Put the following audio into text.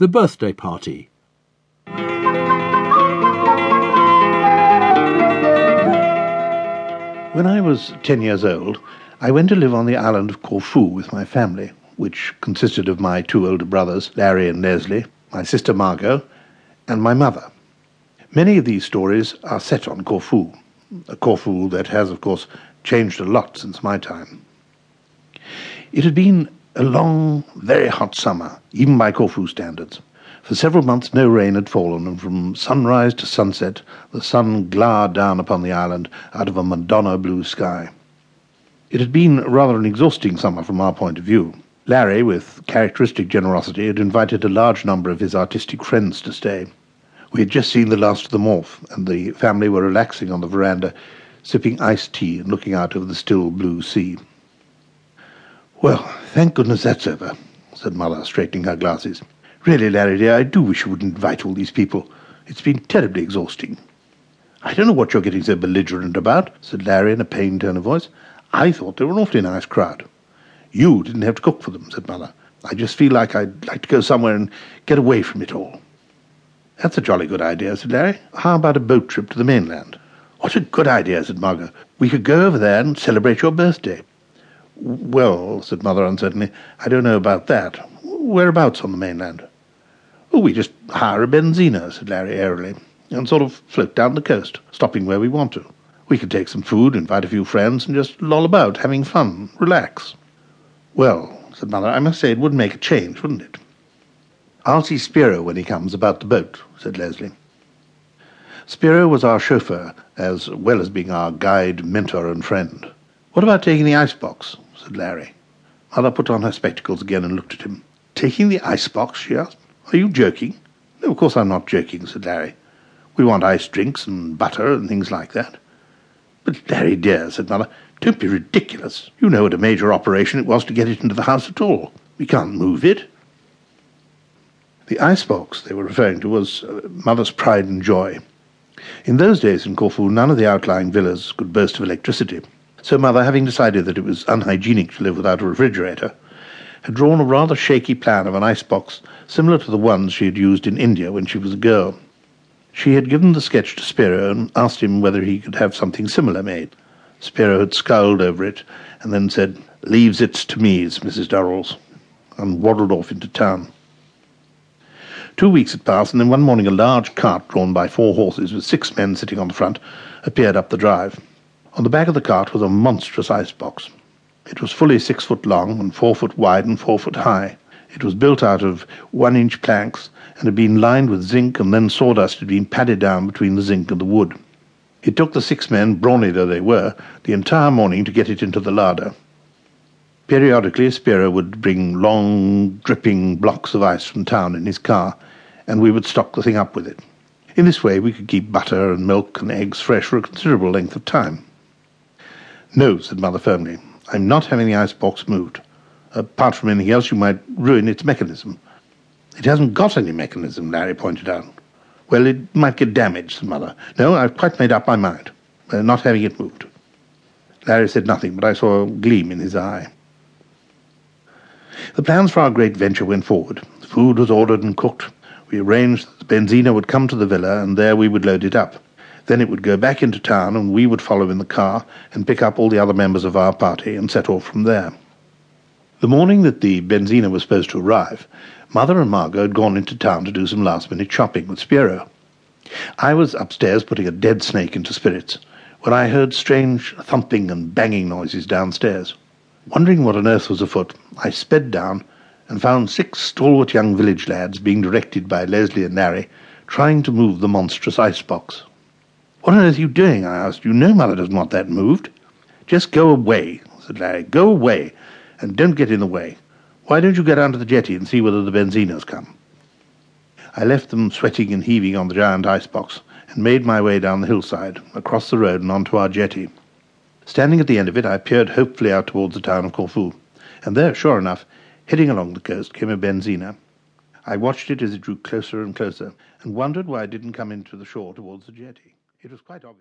The Birthday Party. When I was ten years old, I went to live on the island of Corfu with my family, which consisted of my two older brothers, Larry and Leslie, my sister Margot, and my mother. Many of these stories are set on Corfu, a Corfu that has, of course, changed a lot since my time. It had been a long, very hot summer, even by Corfu standards. For several months no rain had fallen, and from sunrise to sunset the sun glowered down upon the island out of a Madonna blue sky. It had been rather an exhausting summer from our point of view. Larry, with characteristic generosity, had invited a large number of his artistic friends to stay. We had just seen the last of the morph, and the family were relaxing on the veranda, sipping iced tea and looking out over the still blue sea. Well, thank goodness that's over, said Mother, straightening her glasses. Really, Larry dear, I do wish you wouldn't invite all these people. It's been terribly exhausting. I don't know what you're getting so belligerent about, said Larry in a pained tone of voice. I thought they were an awfully nice crowd. You didn't have to cook for them, said Mother. I just feel like I'd like to go somewhere and get away from it all. That's a jolly good idea, said Larry. How about a boat trip to the mainland? What a good idea, said Margot. We could go over there and celebrate your birthday. Well, said Mother uncertainly, I don't know about that. Whereabouts on the mainland? Oh, we just hire a benzina, said Larry airily, and sort of float down the coast, stopping where we want to. We could take some food, invite a few friends, and just loll about, having fun, relax. Well, said Mother, I must say it would make a change, wouldn't it? I'll see Spiro when he comes about the boat, said Leslie. Spiro was our chauffeur, as well as being our guide, mentor, and friend. What about taking the icebox? Said Larry. Mother put on her spectacles again and looked at him. Taking the icebox? she asked. Are you joking? No, of course I'm not joking, said Larry. We want iced drinks and butter and things like that. But, Larry dear, said Mother, don't be ridiculous. You know what a major operation it was to get it into the house at all. We can't move it. The icebox they were referring to was uh, Mother's pride and joy. In those days in Corfu, none of the outlying villas could boast of electricity. So Mother, having decided that it was unhygienic to live without a refrigerator, had drawn a rather shaky plan of an icebox similar to the ones she had used in India when she was a girl. She had given the sketch to Spiro and asked him whether he could have something similar made. Spiro had scowled over it and then said, Leaves it to me's, Mrs. Durrells, and waddled off into town. Two weeks had passed, and then one morning a large cart drawn by four horses, with six men sitting on the front, appeared up the drive. On the back of the cart was a monstrous icebox. It was fully six foot long and four foot wide and four foot high. It was built out of one inch planks and had been lined with zinc and then sawdust had been padded down between the zinc and the wood. It took the six men, brawny though they were, the entire morning to get it into the larder. Periodically, Spiro would bring long, dripping blocks of ice from town in his car, and we would stock the thing up with it. In this way, we could keep butter and milk and eggs fresh for a considerable length of time. No, said Mother firmly. I'm not having the icebox moved. Apart from anything else, you might ruin its mechanism. It hasn't got any mechanism, Larry pointed out. Well, it might get damaged, said Mother. No, I've quite made up my mind. We're not having it moved. Larry said nothing, but I saw a gleam in his eye. The plans for our great venture went forward. Food was ordered and cooked. We arranged that the benzina would come to the villa, and there we would load it up. Then it would go back into town, and we would follow in the car and pick up all the other members of our party and set off from there. The morning that the benzina was supposed to arrive, Mother and Margot had gone into town to do some last-minute shopping with Spiro. I was upstairs putting a dead snake into spirits when I heard strange thumping and banging noises downstairs. Wondering what on earth was afoot, I sped down and found six stalwart young village lads being directed by Leslie and Larry trying to move the monstrous icebox. What on earth are you doing? I asked. You know Mother doesn't want that moved. Just go away, said Larry. Go away, and don't get in the way. Why don't you get down to the jetty and see whether the benzina's come? I left them sweating and heaving on the giant icebox and made my way down the hillside, across the road and onto our jetty. Standing at the end of it, I peered hopefully out towards the town of Corfu, and there, sure enough, heading along the coast, came a benzina. I watched it as it drew closer and closer, and wondered why it didn't come into the shore towards the jetty. It was quite obvious.